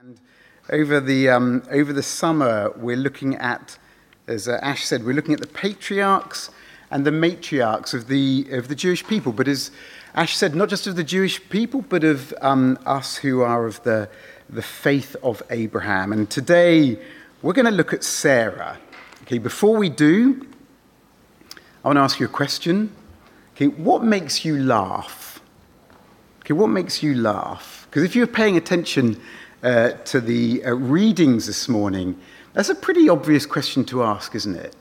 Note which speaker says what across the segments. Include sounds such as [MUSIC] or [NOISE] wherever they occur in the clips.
Speaker 1: And over the, um, over the summer, we're looking at, as uh, Ash said, we're looking at the patriarchs and the matriarchs of the, of the Jewish people. But as Ash said, not just of the Jewish people, but of um, us who are of the, the faith of Abraham. And today, we're going to look at Sarah. Okay, before we do, I want to ask you a question. Okay, what makes you laugh? Okay, what makes you laugh? Because if you're paying attention uh, to the uh, readings this morning, that's a pretty obvious question to ask, isn't it?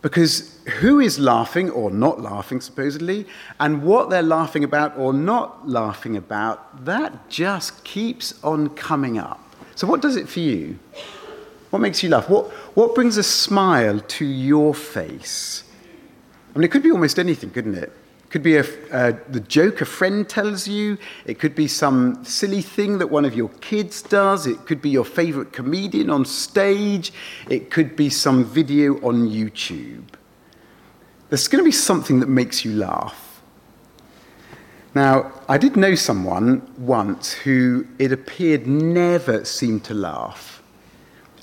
Speaker 1: Because who is laughing or not laughing, supposedly, and what they're laughing about or not laughing about, that just keeps on coming up. So, what does it for you? What makes you laugh? What, what brings a smile to your face? I mean, it could be almost anything, couldn't it? Could be a, uh, the joke a friend tells you. It could be some silly thing that one of your kids does. It could be your favorite comedian on stage. It could be some video on YouTube. There's going to be something that makes you laugh. Now, I did know someone once who it appeared never seemed to laugh.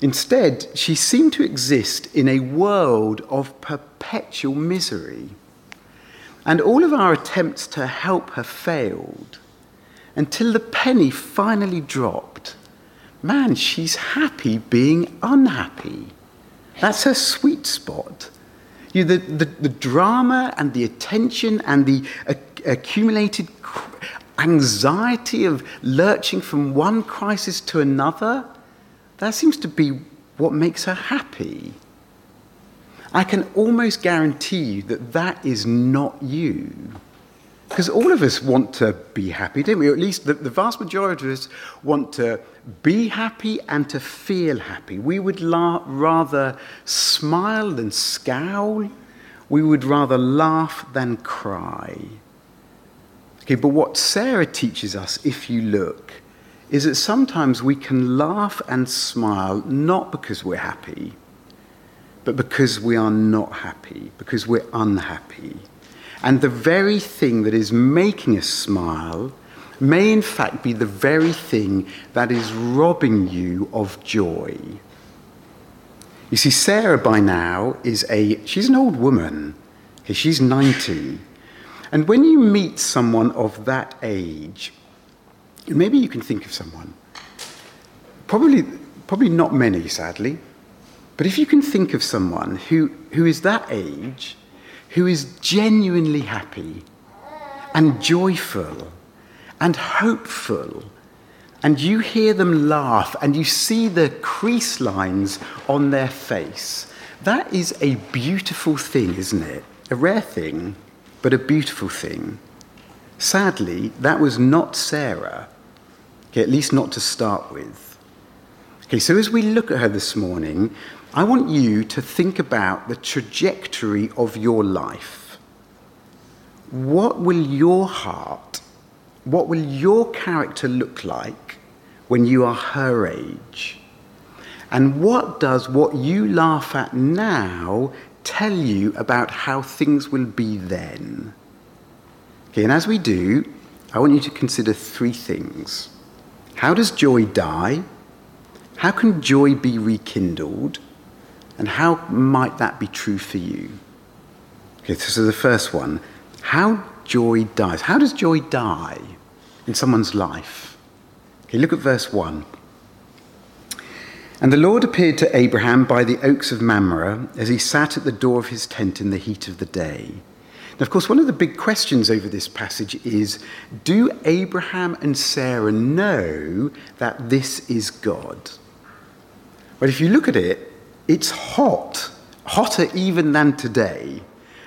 Speaker 1: Instead, she seemed to exist in a world of perpetual misery. And all of our attempts to help her failed until the penny finally dropped. Man, she's happy being unhappy. That's her sweet spot. You know, the, the, the drama and the attention and the accumulated anxiety of lurching from one crisis to another, that seems to be what makes her happy. I can almost guarantee you that that is not you. Because all of us want to be happy, don't we? Or at least the, the, vast majority of us want to be happy and to feel happy. We would la- rather smile than scowl. We would rather laugh than cry. Okay, but what Sarah teaches us, if you look, is that sometimes we can laugh and smile not because we're happy but because we are not happy, because we're unhappy. And the very thing that is making us smile may in fact be the very thing that is robbing you of joy. You see, Sarah by now is a, she's an old woman. She's 90. And when you meet someone of that age, maybe you can think of someone. Probably, probably not many, sadly. But if you can think of someone who, who is that age, who is genuinely happy and joyful and hopeful, and you hear them laugh and you see the crease lines on their face, that is a beautiful thing, isn't it? A rare thing, but a beautiful thing. Sadly, that was not Sarah, okay, at least not to start with. Okay, so as we look at her this morning, I want you to think about the trajectory of your life. What will your heart, what will your character look like when you are her age? And what does what you laugh at now tell you about how things will be then? Okay, and as we do, I want you to consider three things. How does joy die? How can joy be rekindled? And how might that be true for you? Okay, so the first one how joy dies. How does joy die in someone's life? Okay, look at verse 1. And the Lord appeared to Abraham by the oaks of Mamre as he sat at the door of his tent in the heat of the day. Now, of course, one of the big questions over this passage is do Abraham and Sarah know that this is God? But if you look at it, it's hot, hotter even than today.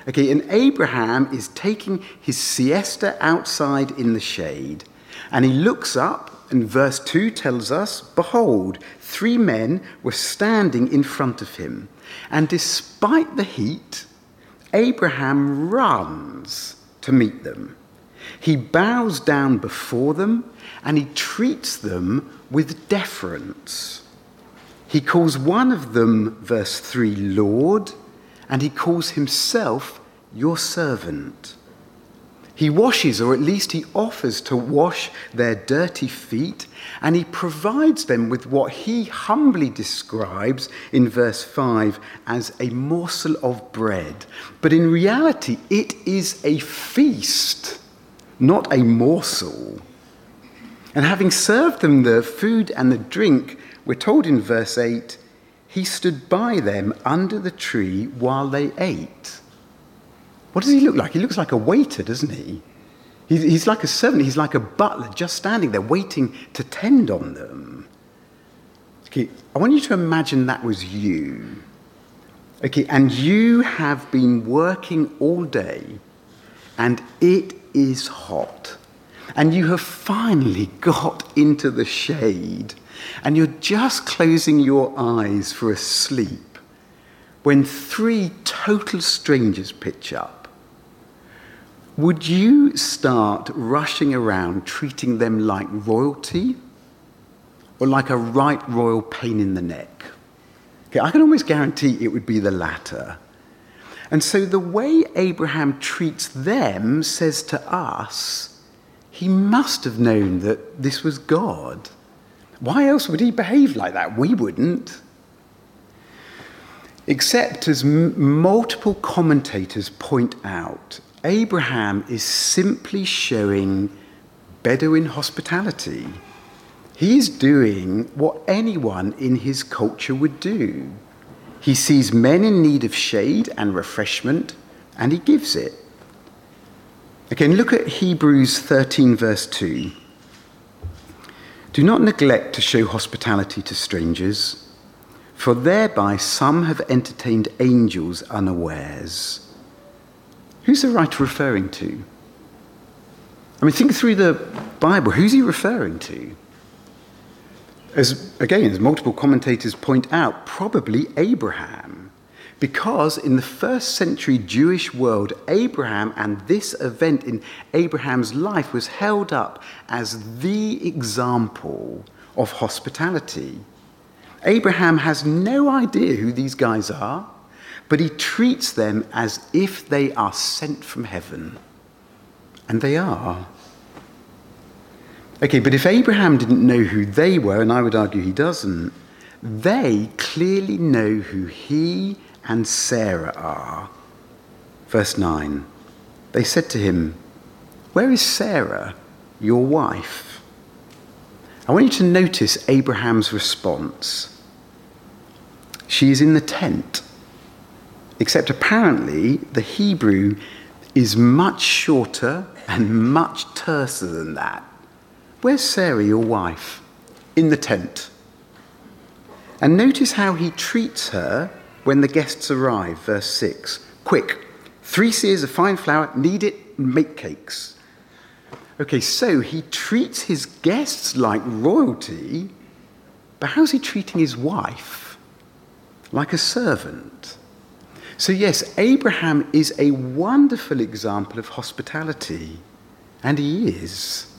Speaker 1: Okay, and Abraham is taking his siesta outside in the shade, and he looks up, and verse 2 tells us Behold, three men were standing in front of him, and despite the heat, Abraham runs to meet them. He bows down before them, and he treats them with deference. He calls one of them, verse 3, Lord, and he calls himself your servant. He washes, or at least he offers to wash their dirty feet, and he provides them with what he humbly describes in verse 5 as a morsel of bread. But in reality, it is a feast, not a morsel. And having served them the food and the drink, we're told in verse 8, he stood by them under the tree while they ate. What does he look like? He looks like a waiter, doesn't he? He's like a servant, he's like a butler just standing there waiting to tend on them. Okay, I want you to imagine that was you. Okay, and you have been working all day and it is hot. And you have finally got into the shade and you're just closing your eyes for a sleep when three total strangers pitch up would you start rushing around treating them like royalty or like a right royal pain in the neck? Okay, I can almost guarantee it would be the latter. And so the way Abraham treats them says to us, he must have known that this was God. Why else would he behave like that? We wouldn't. Except, as m- multiple commentators point out, Abraham is simply showing Bedouin hospitality. He's doing what anyone in his culture would do. He sees men in need of shade and refreshment, and he gives it. Again, look at Hebrews 13, verse 2. Do not neglect to show hospitality to strangers, for thereby some have entertained angels unawares. Who's the writer referring to? I mean, think through the Bible. Who's he referring to? As, again, as multiple commentators point out, probably Abraham. Because in the first century Jewish world, Abraham and this event in Abraham's life was held up as the example of hospitality. Abraham has no idea who these guys are but he treats them as if they are sent from heaven. And they are. Okay, but if Abraham didn't know who they were, and I would argue he doesn't, they clearly know who he and Sarah are. Verse 9 They said to him, Where is Sarah, your wife? I want you to notice Abraham's response. She is in the tent. Except apparently the Hebrew is much shorter and much terser than that. Where's Sarah, your wife? In the tent. And notice how he treats her when the guests arrive, verse 6. Quick, three seahs of fine flour, knead it, make cakes. Okay, so he treats his guests like royalty, but how's he treating his wife? Like a servant. So, yes, Abraham is a wonderful example of hospitality, and he is.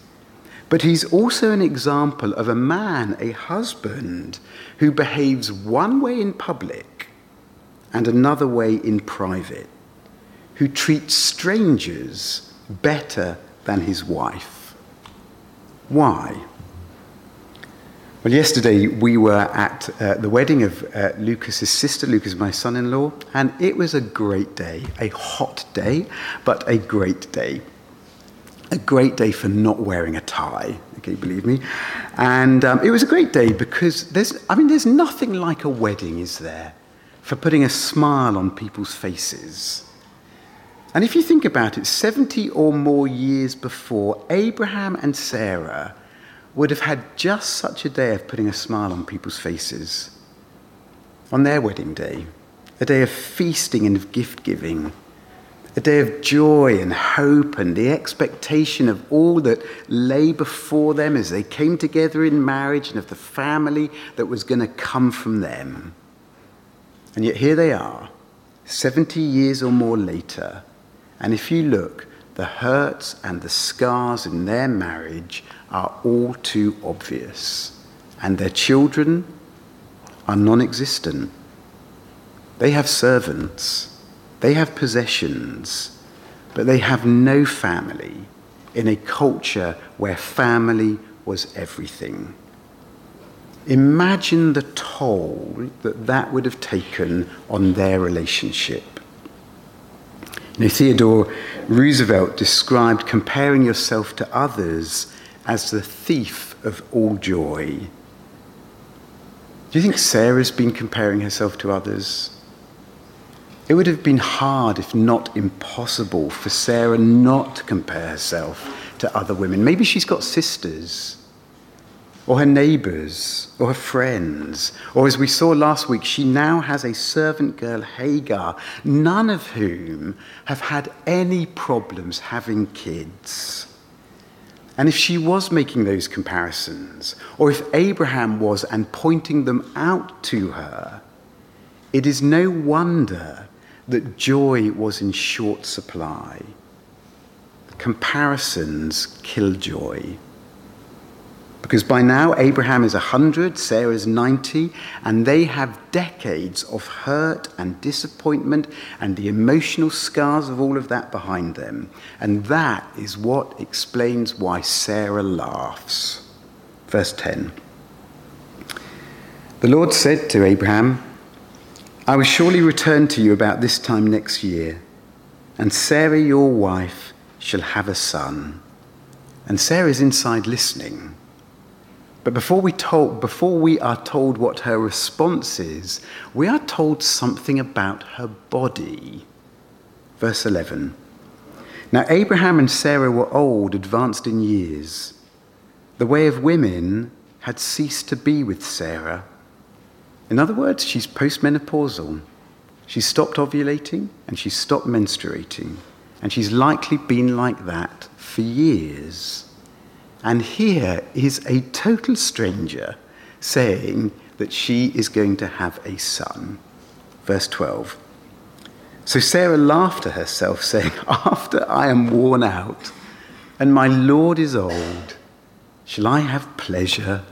Speaker 1: But he's also an example of a man, a husband, who behaves one way in public and another way in private, who treats strangers better than his wife. Why? Well, yesterday we were at uh, the wedding of uh, Lucas's sister. Lucas my son in law, and it was a great day, a hot day, but a great day. A great day for not wearing a tie, okay, believe me. And um, it was a great day because there's, I mean, there's nothing like a wedding, is there, for putting a smile on people's faces. And if you think about it, 70 or more years before, Abraham and Sarah would have had just such a day of putting a smile on people's faces. On their wedding day, a day of feasting and of gift giving, a day of joy and hope and the expectation of all that lay before them as they came together in marriage and of the family that was going to come from them. And yet here they are, 70 years or more later, and if you look, the hurts and the scars in their marriage are all too obvious, and their children are non existent. They have servants, they have possessions, but they have no family in a culture where family was everything. Imagine the toll that that would have taken on their relationship. Know, Theodore Roosevelt described comparing yourself to others as the thief of all joy. Do you think Sarah's been comparing herself to others? It would have been hard, if not impossible, for Sarah not to compare herself to other women. Maybe she's got sisters, or her neighbors, or her friends, or as we saw last week, she now has a servant girl, Hagar, none of whom have had any problems having kids. And if she was making those comparisons, or if Abraham was and pointing them out to her, it is no wonder that joy was in short supply. Comparisons kill joy. Because by now, Abraham is 100, Sarah is 90, and they have decades of hurt and disappointment and the emotional scars of all of that behind them. And that is what explains why Sarah laughs. Verse 10 The Lord said to Abraham, I will surely return to you about this time next year, and Sarah, your wife, shall have a son. And Sarah's inside listening. But before we, told, before we are told what her response is, we are told something about her body. Verse 11. Now, Abraham and Sarah were old, advanced in years. The way of women had ceased to be with Sarah in other words, she's postmenopausal. She's stopped ovulating and she's stopped menstruating. And she's likely been like that for years. And here is a total stranger saying that she is going to have a son. Verse 12. So Sarah laughed to herself, [LAUGHS] saying, After I am worn out and my Lord is old, shall I have pleasure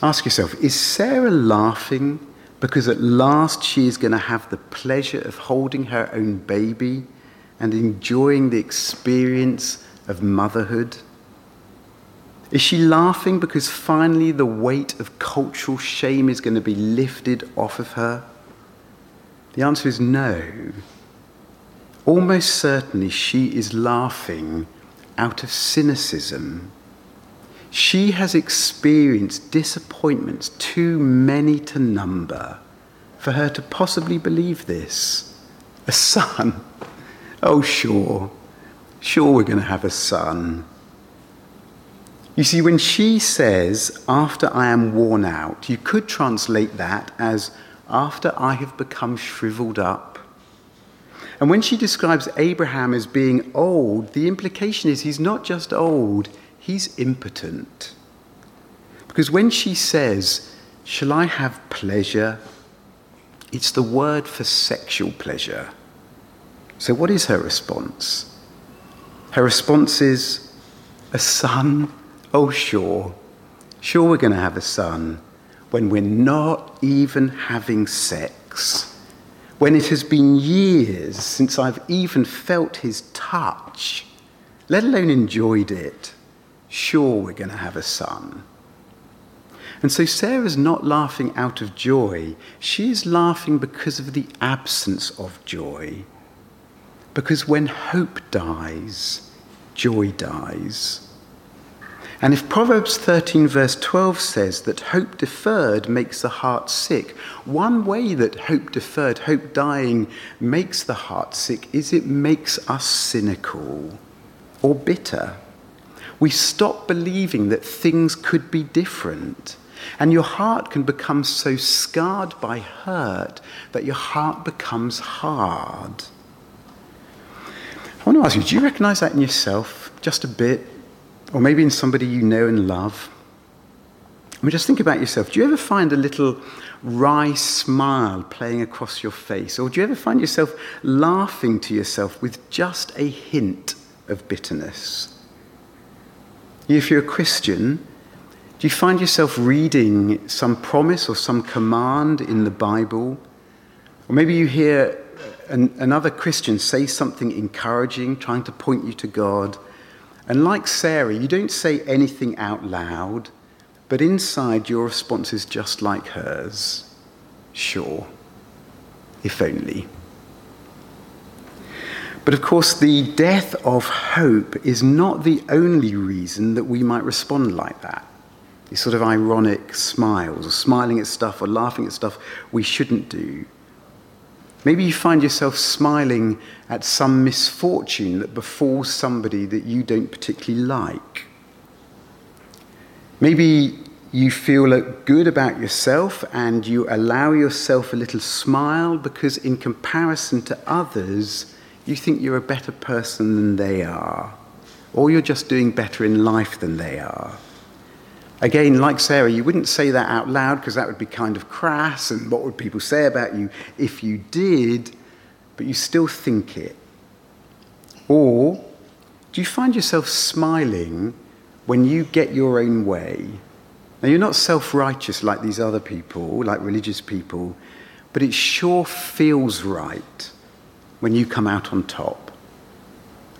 Speaker 1: Ask yourself is Sarah laughing because at last she is going to have the pleasure of holding her own baby and enjoying the experience of motherhood? Is she laughing because finally the weight of cultural shame is going to be lifted off of her? The answer is no. Almost certainly she is laughing out of cynicism she has experienced disappointments too many to number for her to possibly believe this. A son? Oh, sure. Sure, we're going to have a son. You see, when she says, after I am worn out, you could translate that as, after I have become shriveled up. And when she describes Abraham as being old, the implication is he's not just old, he's impotent. Because when she says, Shall I have pleasure? It's the word for sexual pleasure. So, what is her response? Her response is, A son? Oh, sure. Sure, we're going to have a son when we're not even having sex. When it has been years since I've even felt his touch, let alone enjoyed it sure we're going to have a son. And so Sarah's not laughing out of joy. She is laughing because of the absence of joy. Because when hope dies, joy dies. And if Proverbs 13, verse 12 says that hope deferred makes the heart sick, one way that hope deferred, hope dying, makes the heart sick is it makes us cynical or bitter we stop believing that things could be different. And your heart can become so scarred by hurt that your heart becomes hard. I want to ask you do you recognize that in yourself just a bit? Or maybe in somebody you know and love? I mean, just think about yourself. Do you ever find a little wry smile playing across your face? Or do you ever find yourself laughing to yourself with just a hint of bitterness? If you're a Christian, do you find yourself reading some promise or some command in the Bible? Or maybe you hear an, another Christian say something encouraging, trying to point you to God, and like Sarah, you don't say anything out loud, but inside your response is just like hers. Sure, if only. But of course, the death of hope is not the only reason that we might respond like that. These sort of ironic smiles, or smiling at stuff, or laughing at stuff we shouldn't do. Maybe you find yourself smiling at some misfortune that befalls somebody that you don't particularly like. Maybe you feel good about yourself and you allow yourself a little smile because, in comparison to others, you think you're a better person than they are, or you're just doing better in life than they are. Again, like Sarah, you wouldn't say that out loud because that would be kind of crass, and what would people say about you if you did, but you still think it. Or do you find yourself smiling when you get your own way? Now, you're not self righteous like these other people, like religious people, but it sure feels right when you come out on top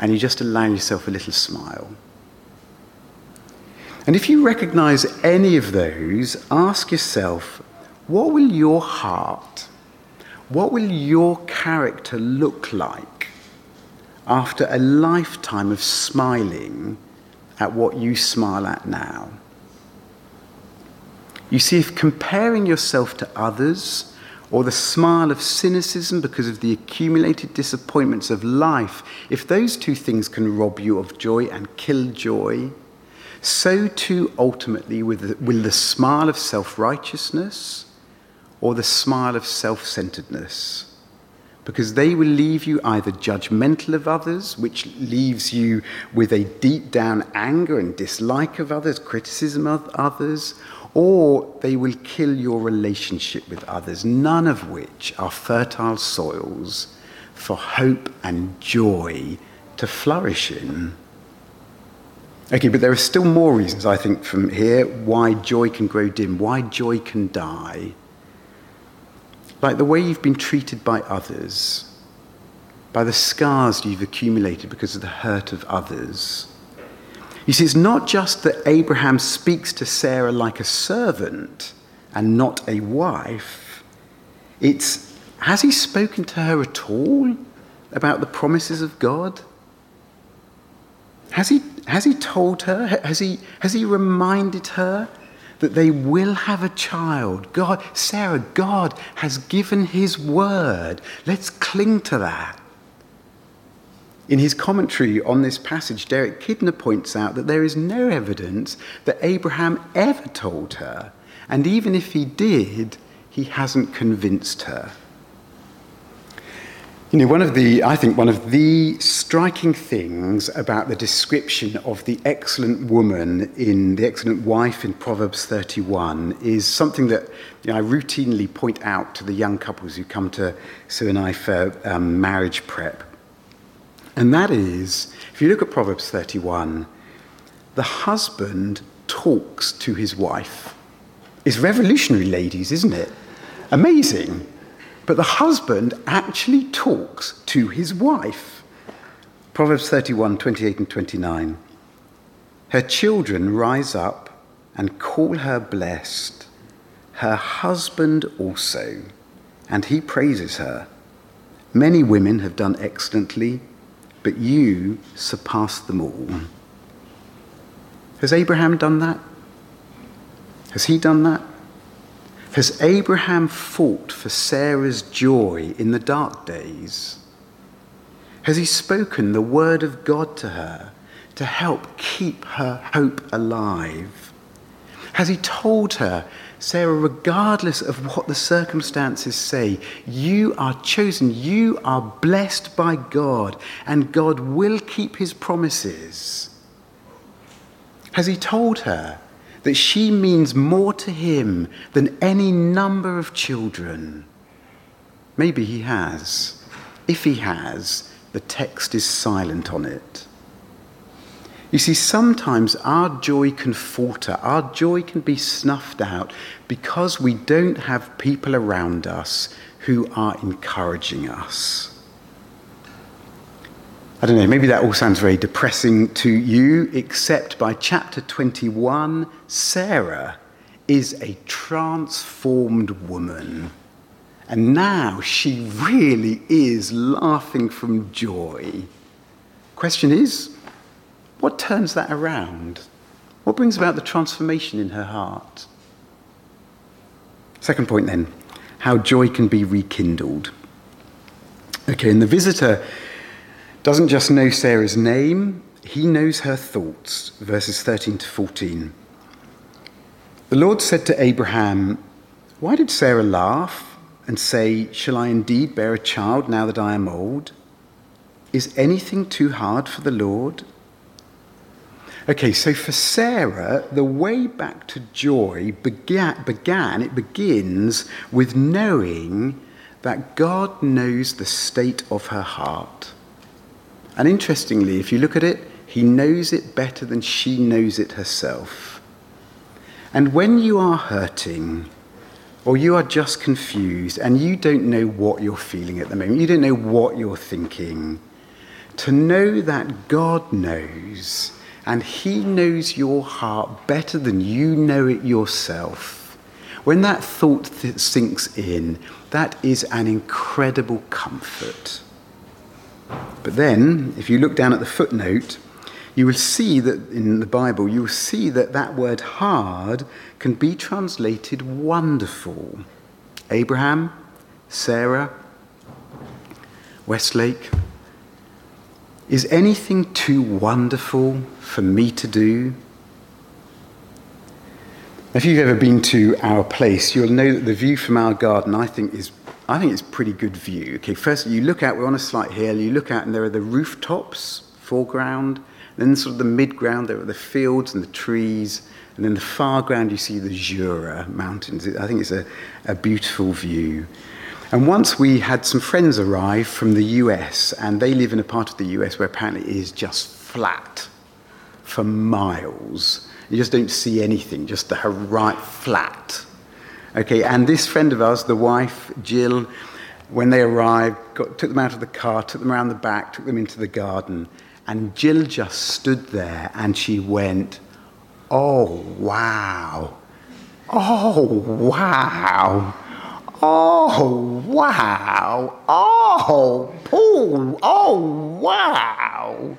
Speaker 1: and you just allow yourself a little smile. And if you recognize any of those, ask yourself what will your heart, what will your character look like after a lifetime of smiling at what you smile at now? You see, if comparing yourself to others or the smile of cynicism because of the accumulated disappointments of life, if those two things can rob you of joy and kill joy, so too ultimately will the, will the smile of self righteousness or the smile of self centeredness. Because they will leave you either judgmental of others, which leaves you with a deep down anger and dislike of others, criticism of others, or they will kill your relationship with others, none of which are fertile soils for hope and joy to flourish in. Okay, but there are still more reasons, I think, from here why joy can grow dim, why joy can die. Like the way you've been treated by others, by the scars you've accumulated because of the hurt of others you see, it's not just that Abraham speaks to Sarah like a servant and not a wife. It's, has he spoken to her at all about the promises of God? Has he, has he told her? Has he, has he reminded her that they will have a child? God, Sarah, God has given his word. Let's cling to that. In his commentary on this passage, Derek Kidner points out that there is no evidence that Abraham ever told her, and even if he did, he hasn't convinced her. You know, one of the, I think, one of the striking things about the description of the excellent woman in the excellent wife in Proverbs 31 is something that you know, I routinely point out to the young couples who come to Sue and I for um, marriage prep. And that is, if you look at Proverbs 31, the husband talks to his wife. It's revolutionary, ladies, isn't it? Amazing. But the husband actually talks to his wife. Proverbs 31, 28 and 29. Her children rise up and call her blessed, her husband also, and he praises her. Many women have done excellently but you surpass them all. Has Abraham done that? Has he done that? Has Abraham fought for Sarah's joy in the dark days? Has he spoken the word of God to her to help keep her hope alive? Has he told her Sarah, regardless of what the circumstances say, you are chosen, you are blessed by God, and God will keep his promises. Has he told her that she means more to him than any number of children? Maybe he has. If he has, the text is silent on it. You see, sometimes our joy can falter, our joy can be snuffed out because we don't have people around us who are encouraging us. I don't know, maybe that all sounds very depressing to you, except by chapter 21, Sarah is a transformed woman. And now she really is laughing from joy. Question is, what turns that around? What brings about the transformation in her heart? Second point then, how joy can be rekindled. Okay, and the visitor doesn't just know Sarah's name, he knows her thoughts. Verses 13 to 14. The Lord said to Abraham, Why did Sarah laugh and say, Shall I indeed bear a child now that I am old? Is anything too hard for the Lord? Okay, so for Sarah, the way back to joy began, began, it begins with knowing that God knows the state of her heart. And interestingly, if you look at it, he knows it better than she knows it herself. And when you are hurting, or you are just confused and you don't know what you're feeling at the moment, you don't know what you're thinking, to know that God knows and He knows your heart better than you know it yourself. When that thought th- sinks in, that is an incredible comfort. But then, if you look down at the footnote, you will see that in the Bible, you will see that that word hard can be translated wonderful. Abraham, Sarah, Westlake, is anything too wonderful for me to do? If you've ever been to our place, you'll know that the view from our garden, I think, is I think it's a pretty good view. Okay, first you look out, we're on a slight hill, you look out and there are the rooftops, foreground, then sort of the midground, there are the fields and the trees, and then the far ground you see the Jura Mountains. I think it's a, a beautiful view. And once we had some friends arrive from the US, and they live in a part of the US where apparently it is just flat for miles. You just don't see anything, just the right flat. Okay, and this friend of ours, the wife, Jill, when they arrived, got, took them out of the car, took them around the back, took them into the garden, and Jill just stood there and she went, Oh, wow. Oh, wow. Oh, wow. Oh, Paul. Oh, wow.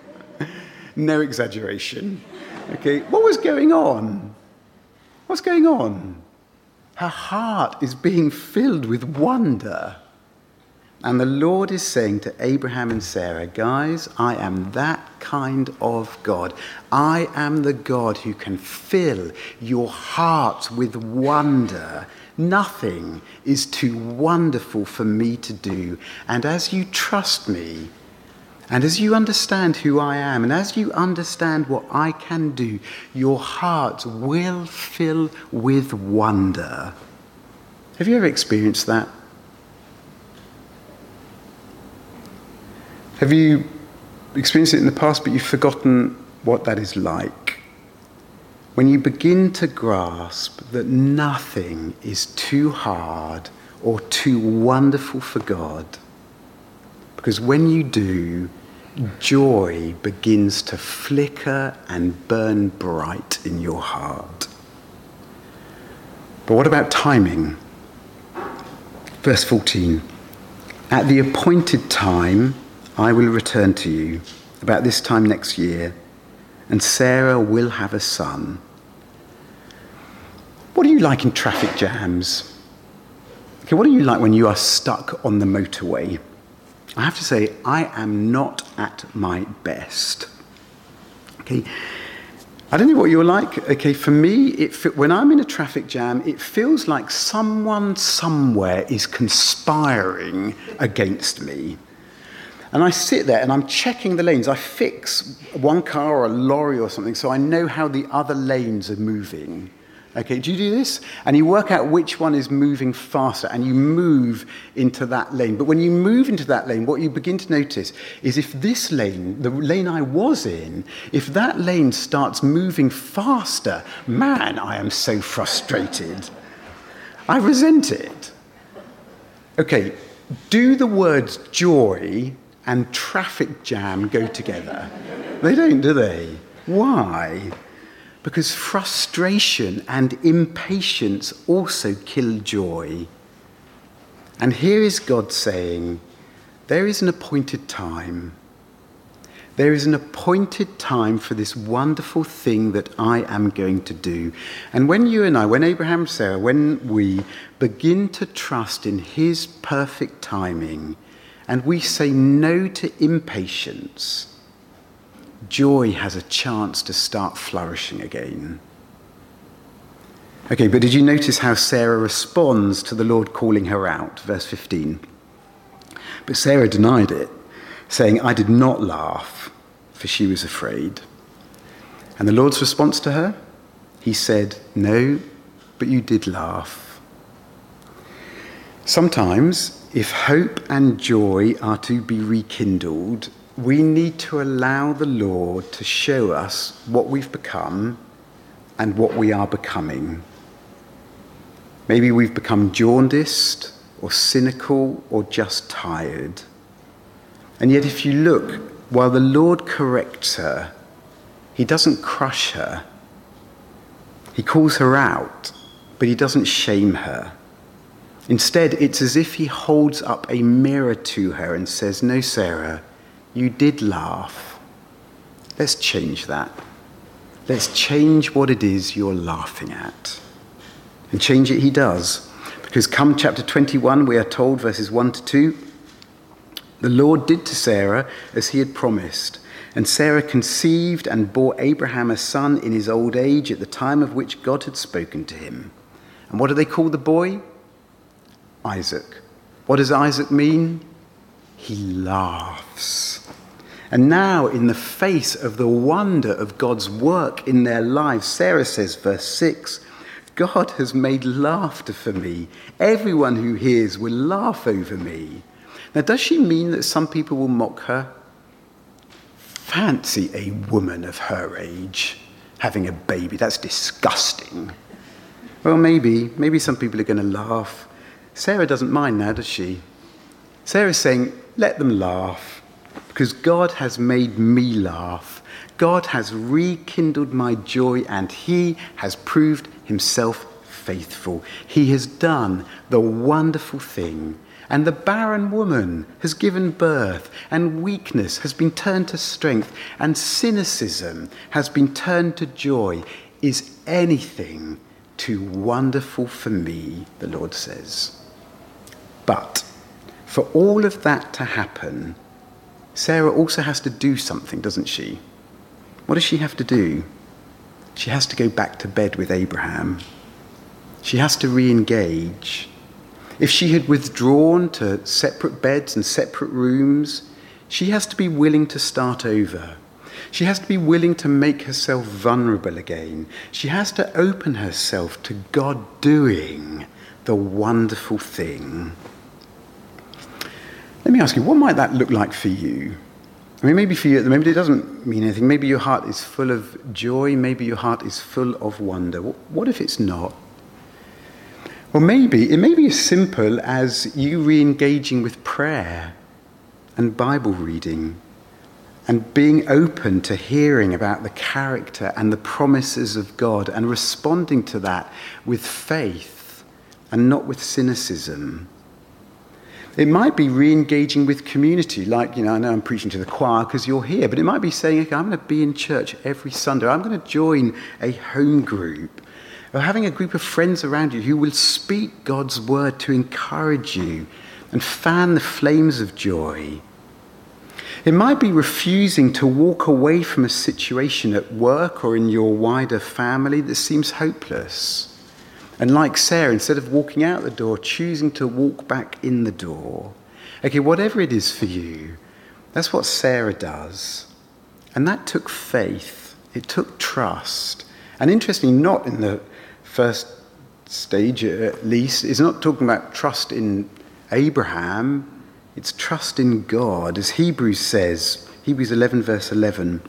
Speaker 1: No exaggeration. Okay, what was going on? What's going on? Her heart is being filled with wonder. And the Lord is saying to Abraham and Sarah, guys, I am that kind of God. I am the God who can fill your heart with wonder Nothing is too wonderful for me to do. And as you trust me, and as you understand who I am, and as you understand what I can do, your heart will fill with wonder. Have you ever experienced that? Have you experienced it in the past, but you've forgotten what that is like? when you begin to grasp that nothing is too hard or too wonderful for God, because when you do, joy begins to flicker and burn bright in your heart. But what about timing? Verse 14 At the appointed time, I will return to you, about this time next year, and Sarah will have a son. What do you like in traffic jams? Okay, what do you like when you are stuck on the motorway? I have to say, I am not at my best. Okay, I don't know what you're like. Okay, for me, it, when I'm in a traffic jam, it feels like someone somewhere is conspiring against me. And I sit there and I'm checking the lanes. I fix one car or a lorry or something so I know how the other lanes are moving. Okay, do you do this? And you work out which one is moving faster and you move into that lane. But when you move into that lane, what you begin to notice is if this lane, the lane I was in, if that lane starts moving faster, man, I am so frustrated. I resent it. Okay, do the words joy and traffic jam go together. They don't, do they? Why? Because frustration and impatience also kill joy. And here is God saying, There is an appointed time. There is an appointed time for this wonderful thing that I am going to do. And when you and I, when Abraham Sarah, when we begin to trust in his perfect timing, and we say no to impatience, joy has a chance to start flourishing again. Okay, but did you notice how Sarah responds to the Lord calling her out? Verse 15. But Sarah denied it, saying, I did not laugh, for she was afraid. And the Lord's response to her? He said, No, but you did laugh. Sometimes, if hope and joy are to be rekindled, we need to allow the Lord to show us what we've become and what we are becoming. Maybe we've become jaundiced or cynical or just tired. And yet, if you look, while the Lord corrects her, he doesn't crush her. He calls her out, but he doesn't shame her. Instead, it's as if he holds up a mirror to her and says, No, Sarah, you did laugh. Let's change that. Let's change what it is you're laughing at. And change it he does. Because come chapter 21, we are told, verses 1 to 2, the Lord did to Sarah as he had promised. And Sarah conceived and bore Abraham a son in his old age at the time of which God had spoken to him. And what do they call the boy? Isaac. What does Isaac mean? He laughs. And now, in the face of the wonder of God's work in their lives, Sarah says, verse 6 God has made laughter for me. Everyone who hears will laugh over me. Now, does she mean that some people will mock her? Fancy a woman of her age having a baby. That's disgusting. Well, maybe. Maybe some people are going to laugh. Sarah doesn't mind now, does she? Sarah's saying, let them laugh, because God has made me laugh. God has rekindled my joy, and He has proved Himself faithful. He has done the wonderful thing and the barren woman has given birth, and weakness has been turned to strength, and cynicism has been turned to joy. Is anything too wonderful for me, the Lord says? But for all of that to happen, Sarah also has to do something, doesn't she? What does she have to do? She has to go back to bed with Abraham. She has to re engage. If she had withdrawn to separate beds and separate rooms, she has to be willing to start over. She has to be willing to make herself vulnerable again. She has to open herself to God doing the wonderful thing. Let me ask you, what might that look like for you? I mean, maybe for you at the moment it doesn't mean anything. Maybe your heart is full of joy. Maybe your heart is full of wonder. What if it's not? Or maybe it may be as simple as you re engaging with prayer and Bible reading and being open to hearing about the character and the promises of God and responding to that with faith and not with cynicism. It might be re engaging with community, like, you know, I know I'm preaching to the choir because you're here, but it might be saying, okay, I'm going to be in church every Sunday. I'm going to join a home group Or having a group of friends around you who will speak God's word to encourage you and fan the flames of joy. It might be refusing to walk away from a situation at work or in your wider family that seems hopeless. And like Sarah, instead of walking out the door, choosing to walk back in the door. Okay, whatever it is for you, that's what Sarah does. And that took faith, it took trust. And interestingly, not in the first stage, at least, is not talking about trust in Abraham, it's trust in God. As Hebrews says, Hebrews 11, verse 11.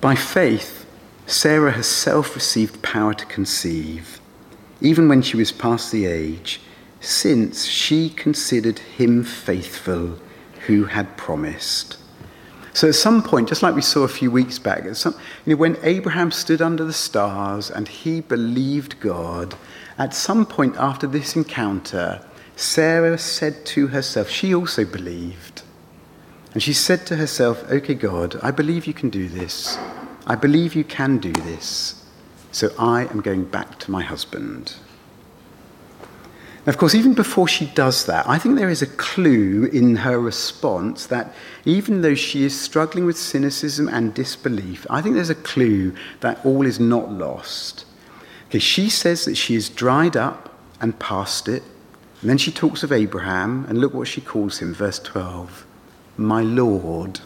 Speaker 1: By faith, Sarah herself received power to conceive, even when she was past the age, since she considered him faithful who had promised. So at some point, just like we saw a few weeks back, some, you know, when Abraham stood under the stars and he believed God, at some point after this encounter, Sarah said to herself, she also believed. And she said to herself, Okay, God, I believe you can do this. I believe you can do this. So I am going back to my husband. Now, of course, even before she does that, I think there is a clue in her response that even though she is struggling with cynicism and disbelief, I think there's a clue that all is not lost. Okay, she says that she is dried up and past it. And then she talks of Abraham, and look what she calls him, verse 12 My Lord.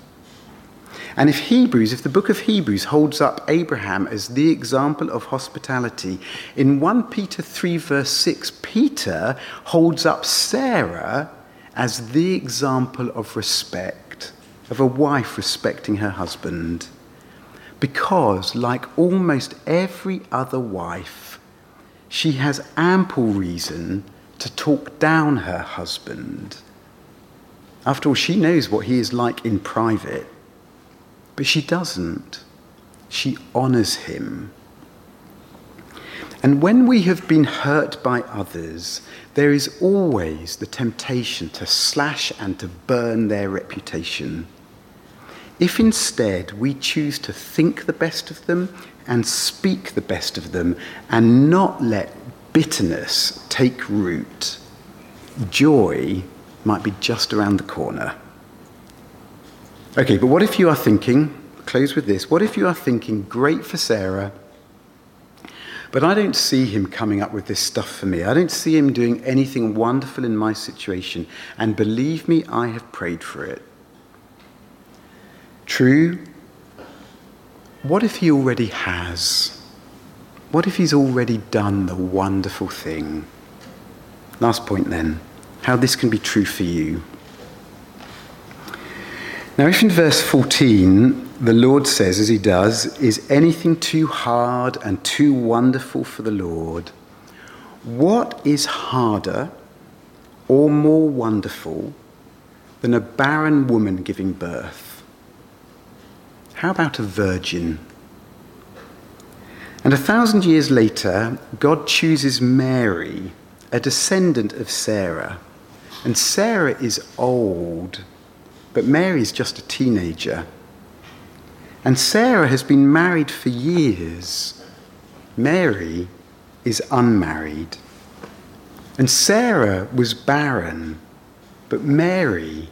Speaker 1: And if Hebrews, if the book of Hebrews holds up Abraham as the example of hospitality, in 1 Peter 3, verse 6, Peter holds up Sarah as the example of respect, of a wife respecting her husband. Because, like almost every other wife, she has ample reason to talk down her husband. After all, she knows what he is like in private. But she doesn't. She honours him. And when we have been hurt by others, there is always the temptation to slash and to burn their reputation. If instead we choose to think the best of them and speak the best of them and not let bitterness take root, joy might be just around the corner. Okay, but what if you are thinking, close with this, what if you are thinking, great for Sarah, but I don't see him coming up with this stuff for me. I don't see him doing anything wonderful in my situation. And believe me, I have prayed for it. True. What if he already has? What if he's already done the wonderful thing? Last point then how this can be true for you. Now, if in verse 14 the Lord says, as he does, is anything too hard and too wonderful for the Lord? What is harder or more wonderful than a barren woman giving birth? How about a virgin? And a thousand years later, God chooses Mary, a descendant of Sarah. And Sarah is old but Mary's just a teenager. And Sarah has been married for years. Mary is unmarried. And Sarah was barren, but Mary,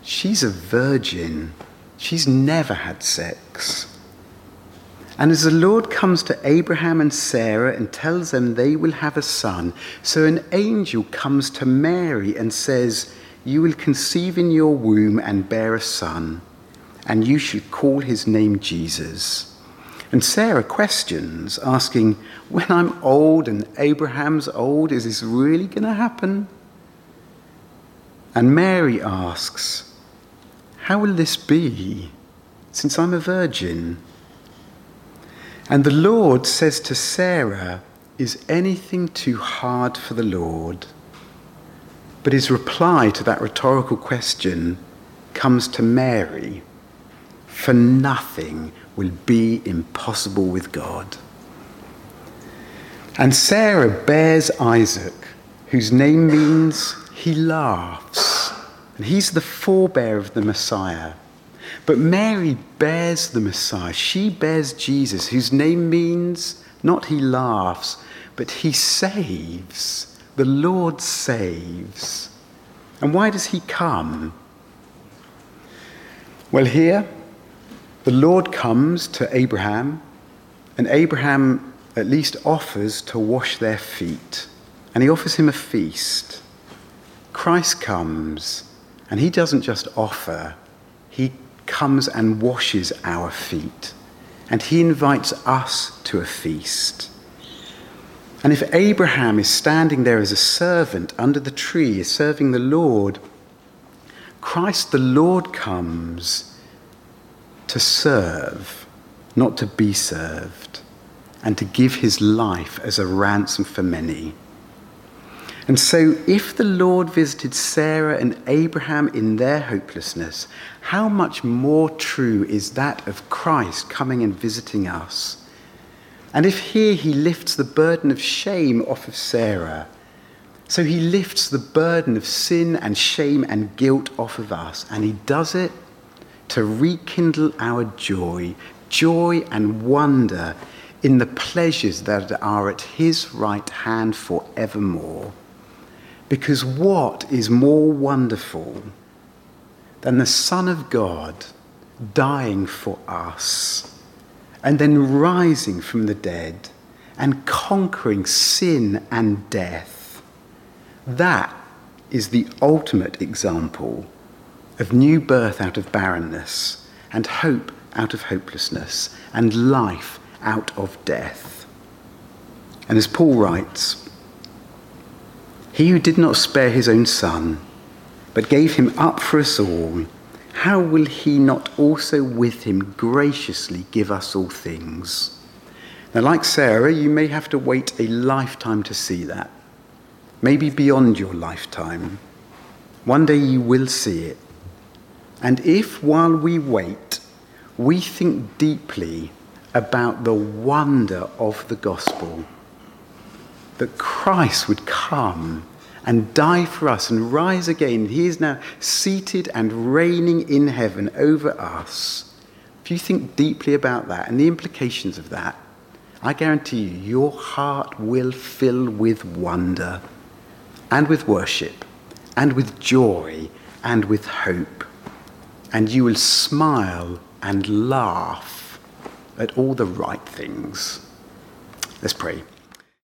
Speaker 1: she's a virgin. She's never had sex. And as the Lord comes to Abraham and Sarah and tells them they will have a son, so an angel comes to Mary and says, you will conceive in your womb and bear a son, and you shall call his name Jesus. And Sarah questions, asking, When I'm old and Abraham's old, is this really going to happen? And Mary asks, How will this be, since I'm a virgin? And the Lord says to Sarah, Is anything too hard for the Lord? But his reply to that rhetorical question comes to Mary For nothing will be impossible with God. And Sarah bears Isaac, whose name means he laughs. And he's the forebear of the Messiah. But Mary bears the Messiah. She bears Jesus, whose name means not he laughs, but he saves. The Lord saves. And why does he come? Well, here, the Lord comes to Abraham, and Abraham at least offers to wash their feet. And he offers him a feast. Christ comes, and he doesn't just offer, he comes and washes our feet. And he invites us to a feast. And if Abraham is standing there as a servant under the tree, serving the Lord, Christ the Lord comes to serve, not to be served, and to give his life as a ransom for many. And so, if the Lord visited Sarah and Abraham in their hopelessness, how much more true is that of Christ coming and visiting us? And if here he lifts the burden of shame off of Sarah, so he lifts the burden of sin and shame and guilt off of us, and he does it to rekindle our joy, joy and wonder in the pleasures that are at his right hand forevermore. Because what is more wonderful than the Son of God dying for us and then rising from the dead and conquering sin and death? That is the ultimate example of new birth out of barrenness and hope out of hopelessness and life out of death. And as Paul writes, he who did not spare his own son, but gave him up for us all, how will he not also with him graciously give us all things? Now, like Sarah, you may have to wait a lifetime to see that. Maybe beyond your lifetime. One day you will see it. And if while we wait, we think deeply about the wonder of the gospel, that Christ would come and die for us and rise again. He is now seated and reigning in heaven over us. If you think deeply about that and the implications of that, I guarantee you, your heart will fill with wonder and with worship and with joy and with hope. And you will smile and laugh at all the right things. Let's pray.